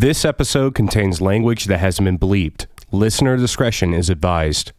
This episode contains language that has been bleeped. Listener discretion is advised.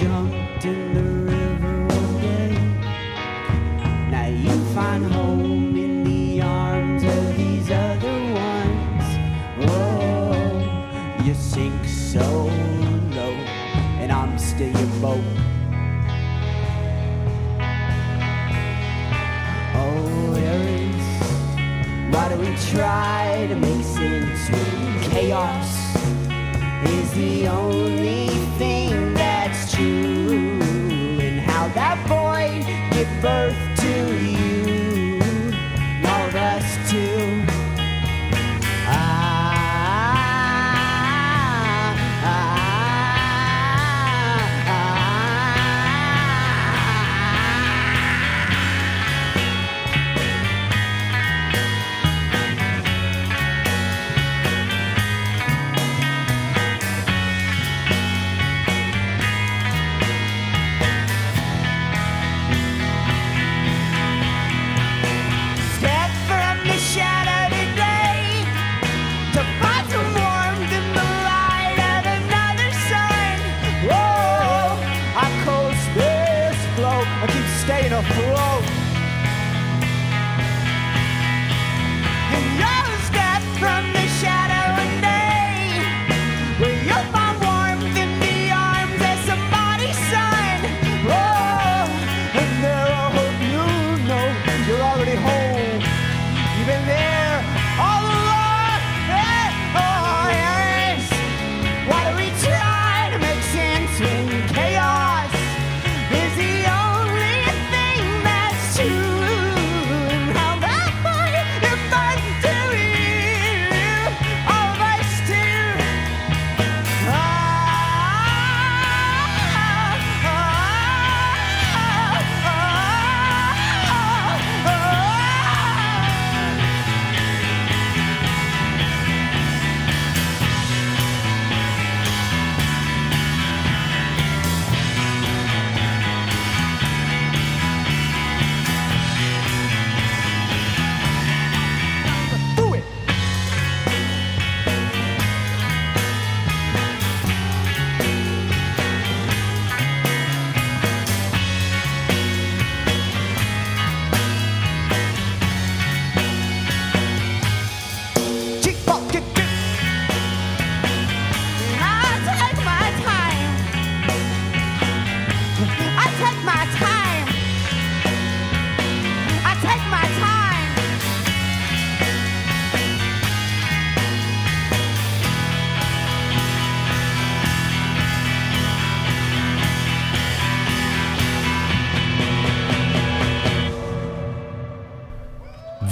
You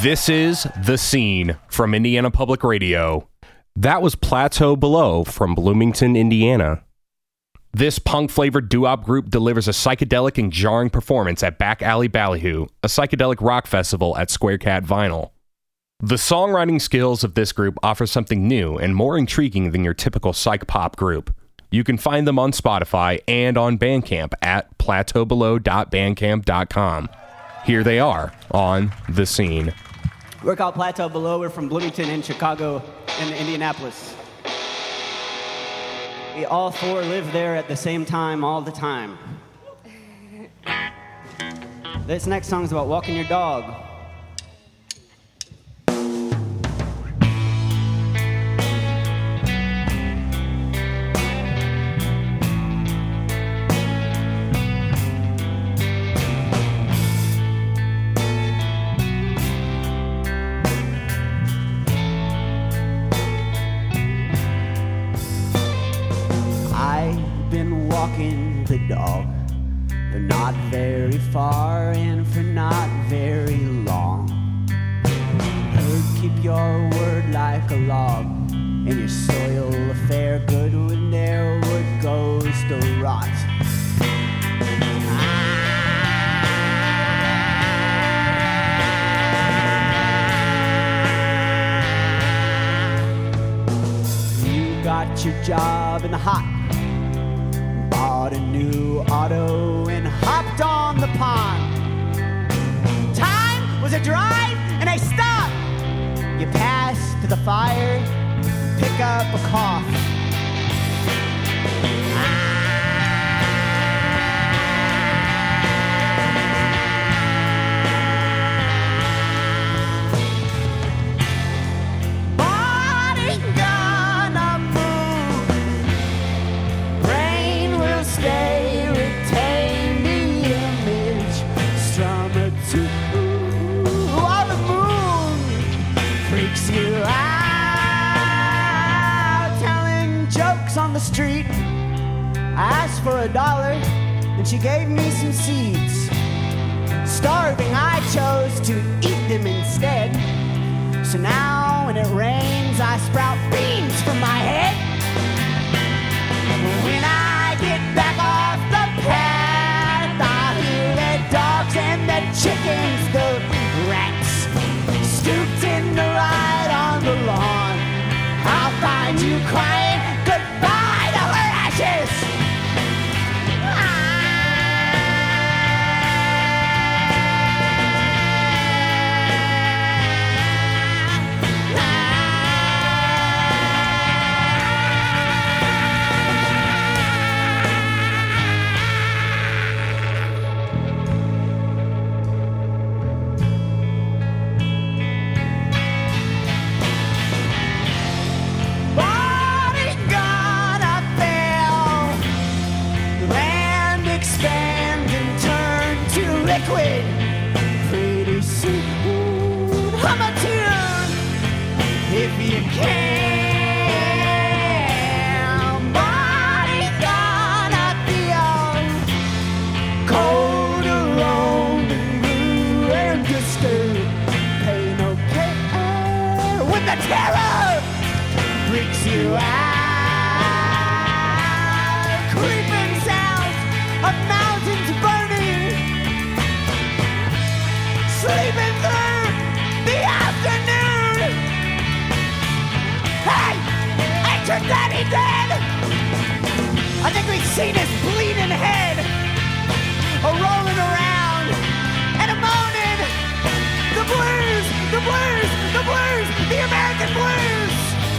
This is The Scene from Indiana Public Radio. That was Plateau Below from Bloomington, Indiana. This punk flavored doo group delivers a psychedelic and jarring performance at Back Alley Ballyhoo, a psychedelic rock festival at Square Cat Vinyl. The songwriting skills of this group offer something new and more intriguing than your typical psych pop group. You can find them on Spotify and on Bandcamp at plateaubelow.bandcamp.com. Here they are on The Scene. We're called Plateau Below. We're from Bloomington in Chicago and Indianapolis. We all four live there at the same time all the time. This next song is about walking your dog. Walking the dog for not very far and for not very long. Heard keep your word like a log, and your soil a fair good when their wood goes to rot. You got your job in the hot new auto and hopped on the pond. Time was a drive and a stopped. You pass to the fire, pick up a cough. Body the street. I asked for a dollar, and she gave me some seeds. Starving, I chose to eat them instead. So now, when it rains, I sprout beans from my head. When I get back off the path, I hear the dogs and the chickens, the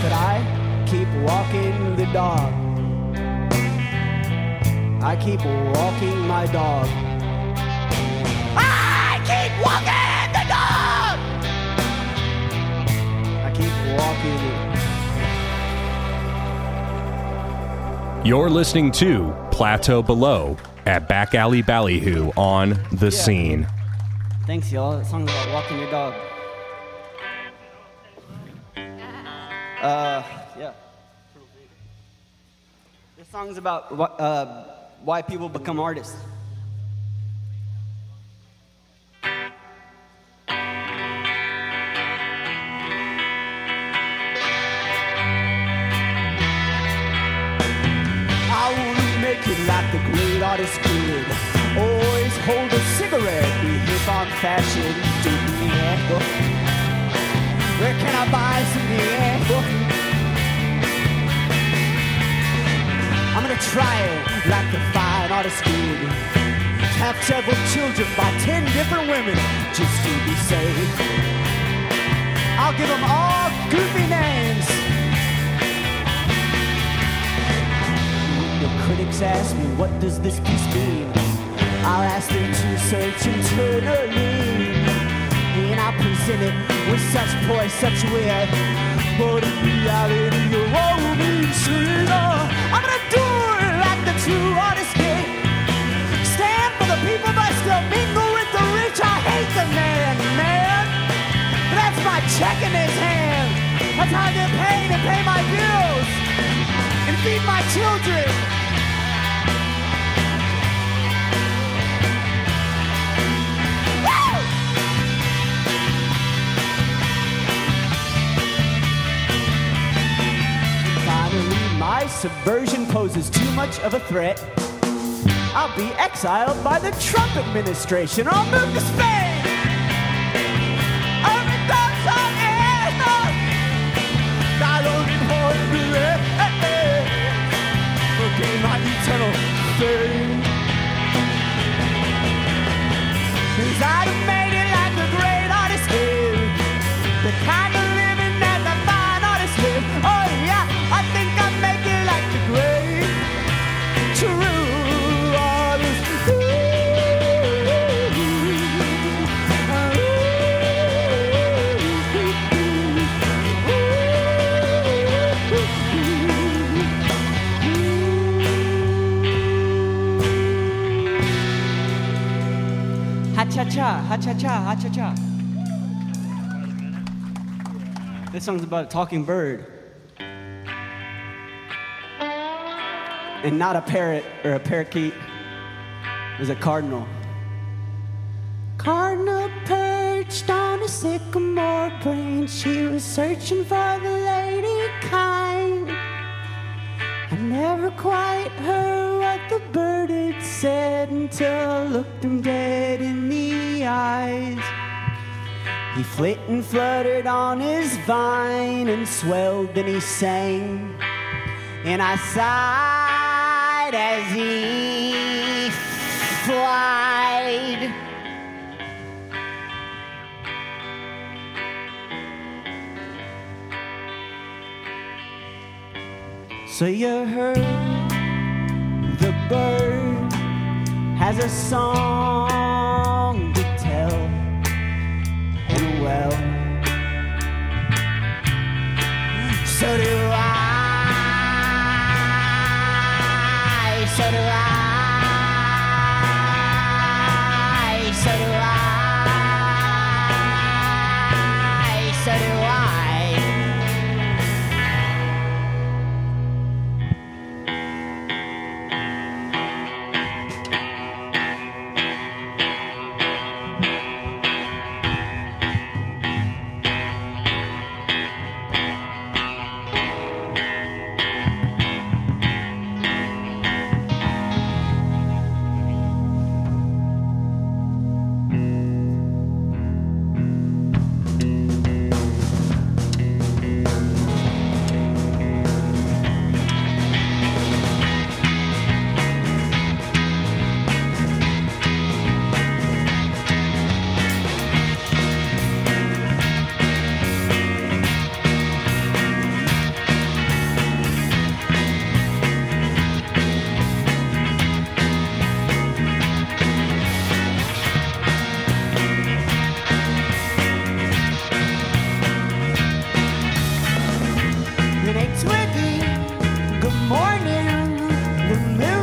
But I keep walking the dog. I keep walking my dog. I keep walking the dog. I keep walking it. You're listening to Plateau Below at Back Alley Ballyhoo on The Scene. Thanks, y'all. That song's about walking your dog. Uh, yeah. This song's about uh, why people become artists. I wanna make it like the great artist did. Always hold a cigarette, be hip on fashion, do the Where can I buy some beer? I'm gonna try it like the fine artist did. Have several children by ten different women just to be safe. I'll give them all goofy names. The critics ask me, what does this piece mean? I'll ask them to search internally. And I'll present it with such poise, such wit. But in reality, you won't be seen. I'm gonna do it like the true artist did. Stand for the people, but still mingle with the rich. I hate the man, man. That's my check in his hand. That's how I get paid to pay my bills and feed my children. Subversion poses too much of a threat, I'll be exiled by the Trump administration. I'll move to Spain. Cha cha, ha cha cha, ha cha cha. This song's about a talking bird. And not a parrot or a parakeet. It was a cardinal. Cardinal perched on a sycamore branch. She was searching for the lady kind. I never quite heard what the bird had said until I looked him dead in the eyes. He flit and fluttered on his vine and swelled and he sang. And I sighed as he flied. So you heard the bird has a song well, so do I, so do I, morning. The moon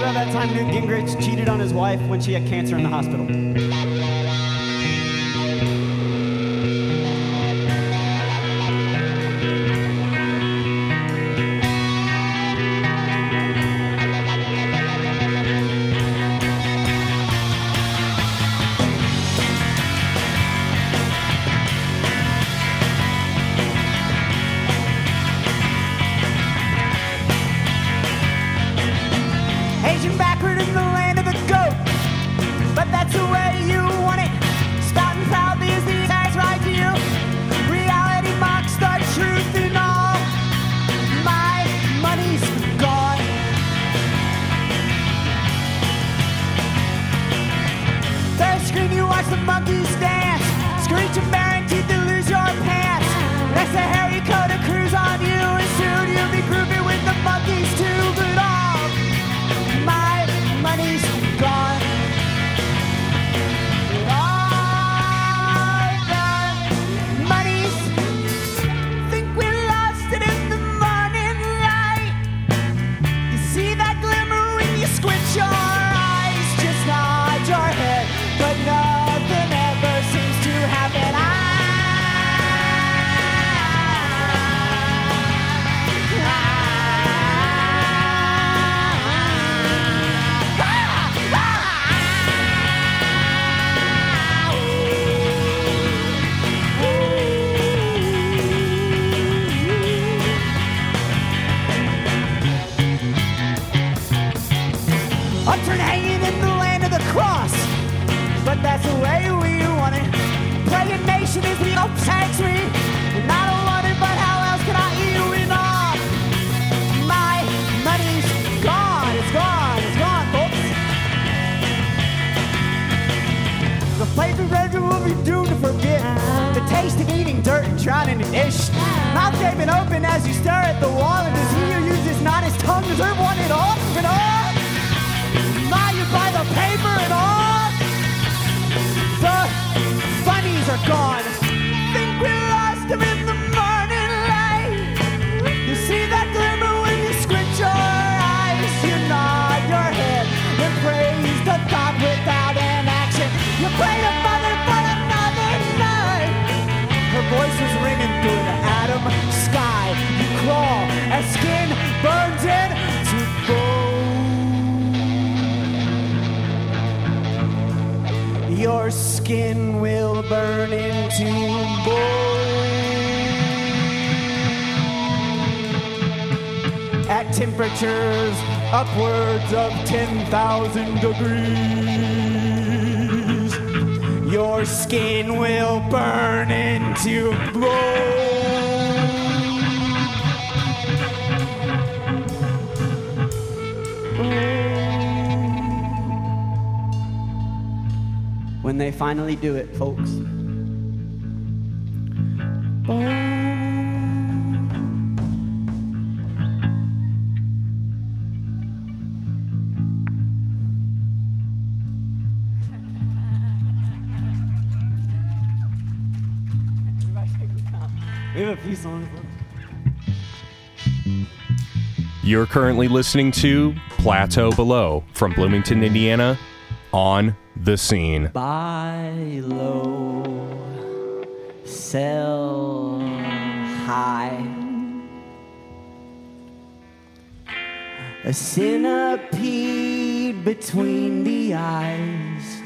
around that time Newt Gingrich cheated on his wife when she had cancer in the hospital. Flavor resident will be doomed to forget the taste of eating dirt and drowning in dish. Mouth gaping open as you stare at the wall, and does he who uses not his tongue deserve one at all? And all? Now you buy the paper and all the funnies are gone. As skin burns into bone. Your skin will burn into bone at temperatures upwards of 10,000 degrees. Your skin will burn into bone. When they finally do it, folks. We have a few songs left. You're currently listening to Plateau Below from Bloomington, Indiana, on the scene. Buy low, sell high. A centipede between the eyes.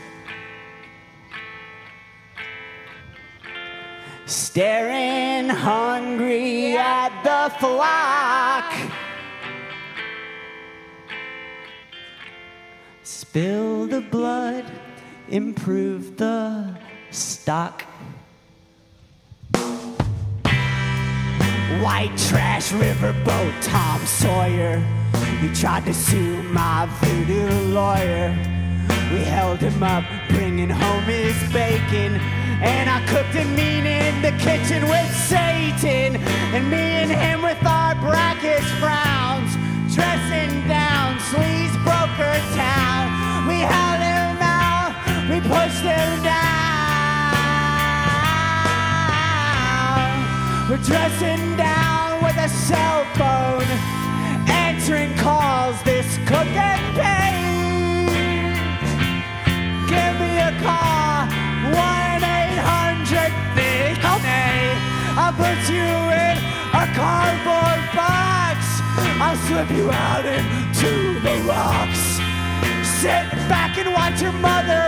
Staring hungry at the flock. Spill the blood, improve the stock. White trash riverboat Tom Sawyer. He tried to sue my voodoo lawyer. We held him up, bringing home his bacon. And I cooked him mean in the kitchen with Satan. And me and him with our brackish frowns. Dressing down, sleaze broker town howling now, we push them down. We're dressing down with a cell phone, answering calls, this cook and pay. Give me a call, 1 800 Nickname. I'll put you in a cardboard box, I'll slip you out into the rocks your mother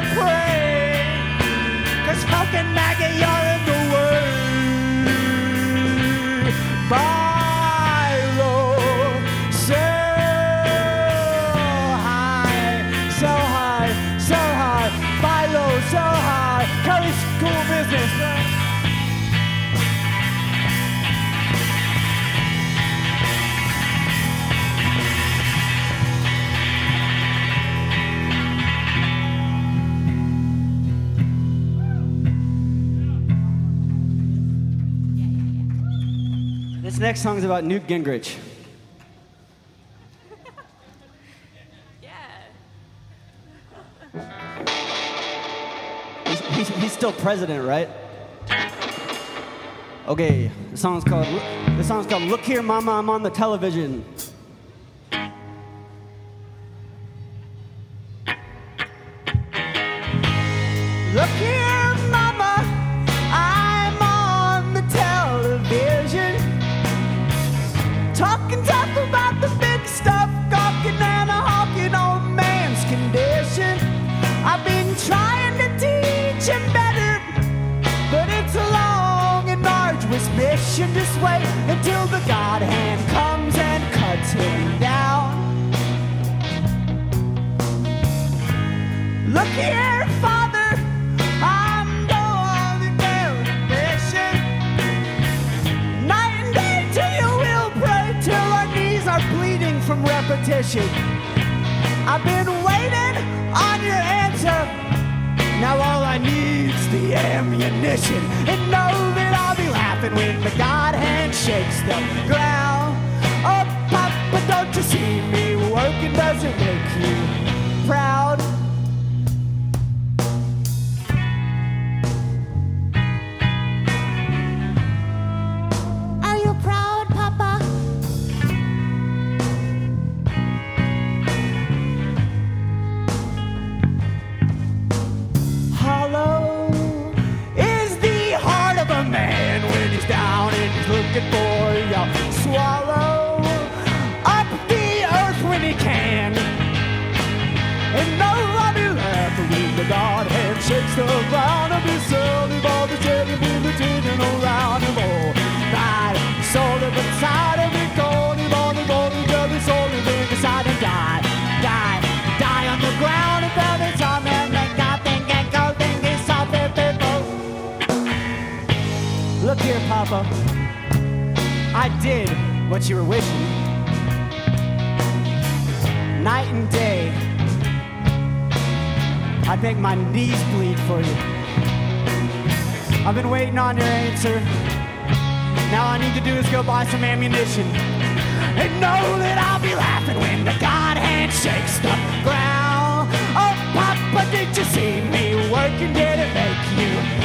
next song is about Newt Gingrich. He's, he's, he's still president, right? Okay, the song's called the song's called "Look Here, Mama, I'm on the television." Look here, Wait until the God hand comes and cuts him down. Look here, Father, I'm going on mission. Night and day till you will pray till our knees are bleeding from repetition. I've been waiting on your answer. Now all I need's the ammunition. And know that I'll be laughing when the God shakes the ground. Buy some ammunition. And know that I'll be laughing when the God hand shakes the ground. Oh, Papa, did you see me working? Did it make you?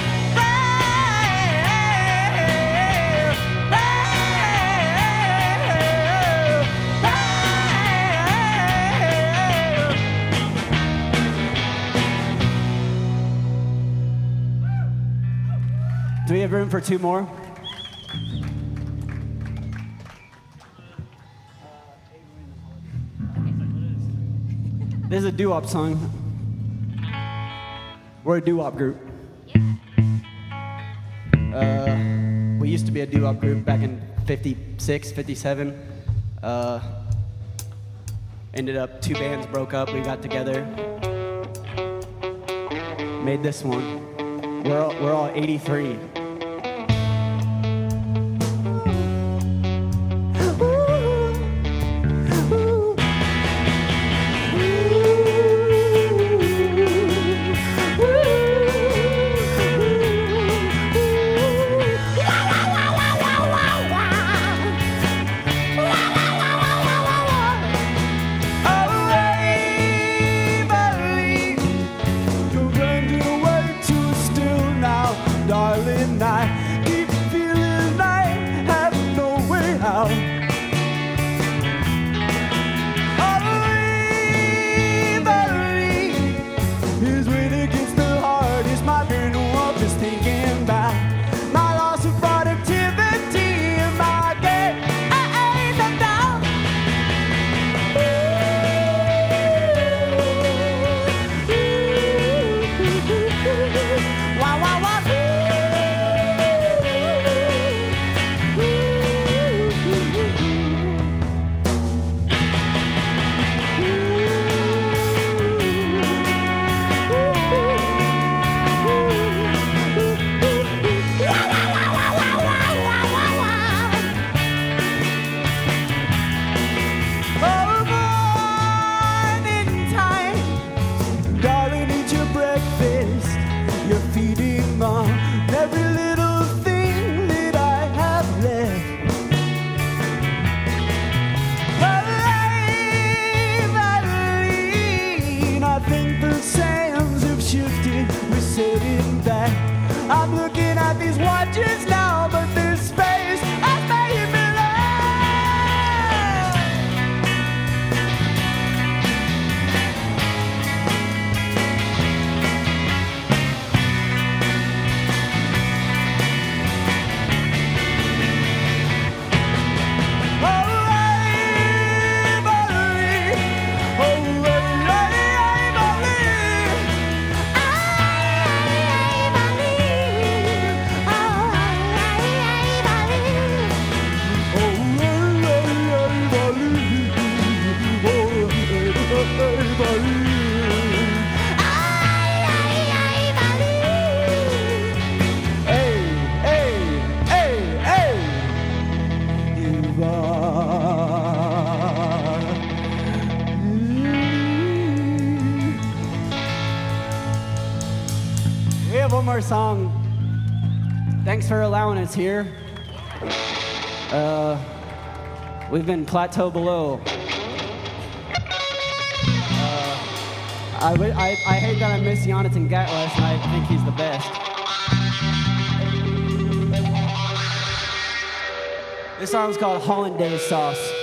Do we have room for two more? This is a doo-wop song. We're a doo-wop group. Uh, we used to be a doo-wop group back in 56, 57. Uh, ended up, two bands broke up, we got together. Made this one. We're all, we're all 83. Us here. Uh, we've been plateau below. Uh, I, wi- I, I hate that I missed Jonathan and I think he's the best. This song's called Hollandaise Sauce.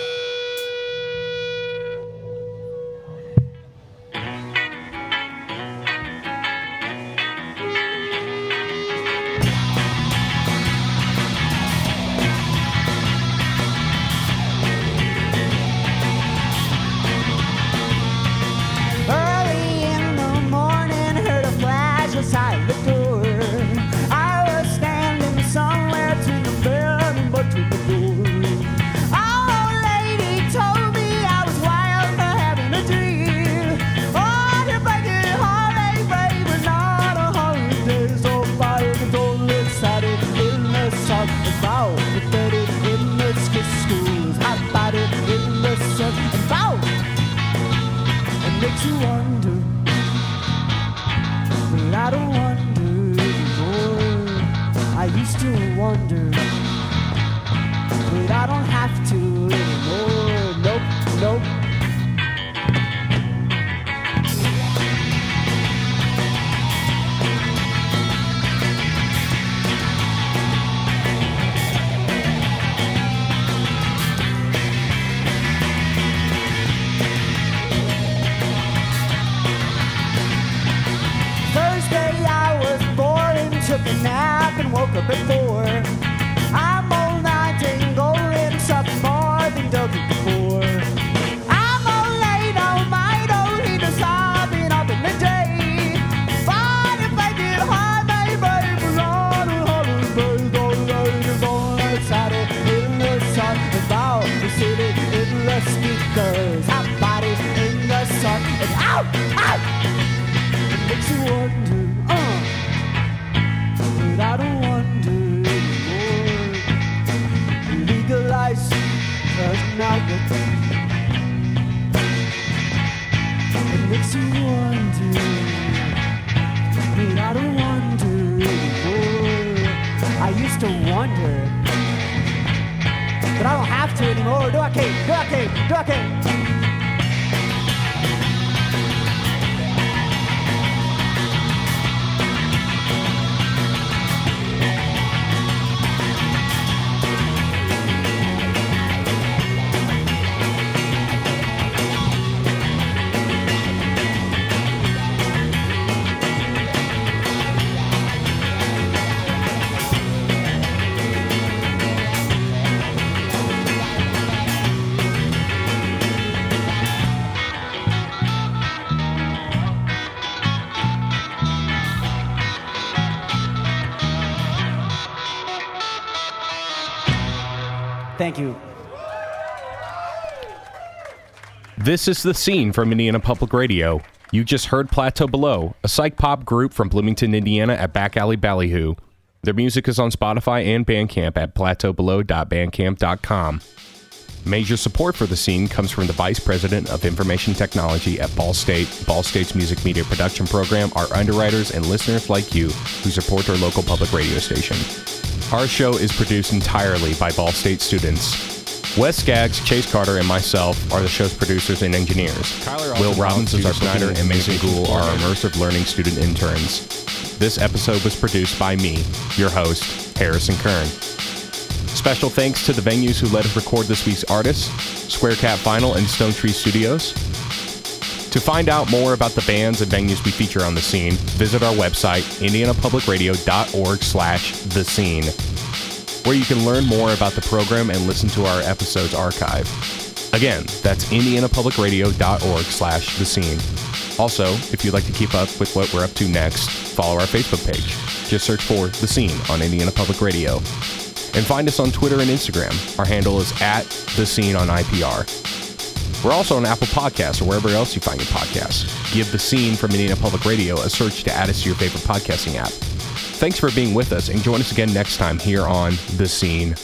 And used to wonder, but I don't have to anymore. Do I, Kate? Do I, Kate? Do I, Kate? Thank you. This is the scene from Indiana Public Radio. You just heard Plateau Below, a psych pop group from Bloomington, Indiana at Back Alley Ballyhoo. Their music is on Spotify and Bandcamp at plateaubelow.bandcamp.com. Major support for the scene comes from the Vice President of Information Technology at Ball State, Ball State's music media production program, our underwriters, and listeners like you who support our local public radio station. Our show is produced entirely by Ball State students. Wes Skaggs, Chase Carter, and myself are the show's producers and engineers. Will Robbins is our Snyder, and Mason Gould are our immersive learning student interns. This episode was produced by me, your host, Harrison Kern. Special thanks to the venues who let us record this week's artists, Square Cat Vinyl and Stone Tree Studios. To find out more about the bands and venues we feature on the scene, visit our website, indianapublicradio.org slash the scene, where you can learn more about the program and listen to our episodes archive. Again, that's indianapublicradio.org slash the scene. Also, if you'd like to keep up with what we're up to next, follow our Facebook page. Just search for The Scene on Indiana Public Radio. And find us on Twitter and Instagram. Our handle is at The Scene on IPR. We're also on Apple Podcasts or wherever else you find your podcasts. Give The Scene from Indiana Public Radio a search to add us to your favorite podcasting app. Thanks for being with us and join us again next time here on The Scene.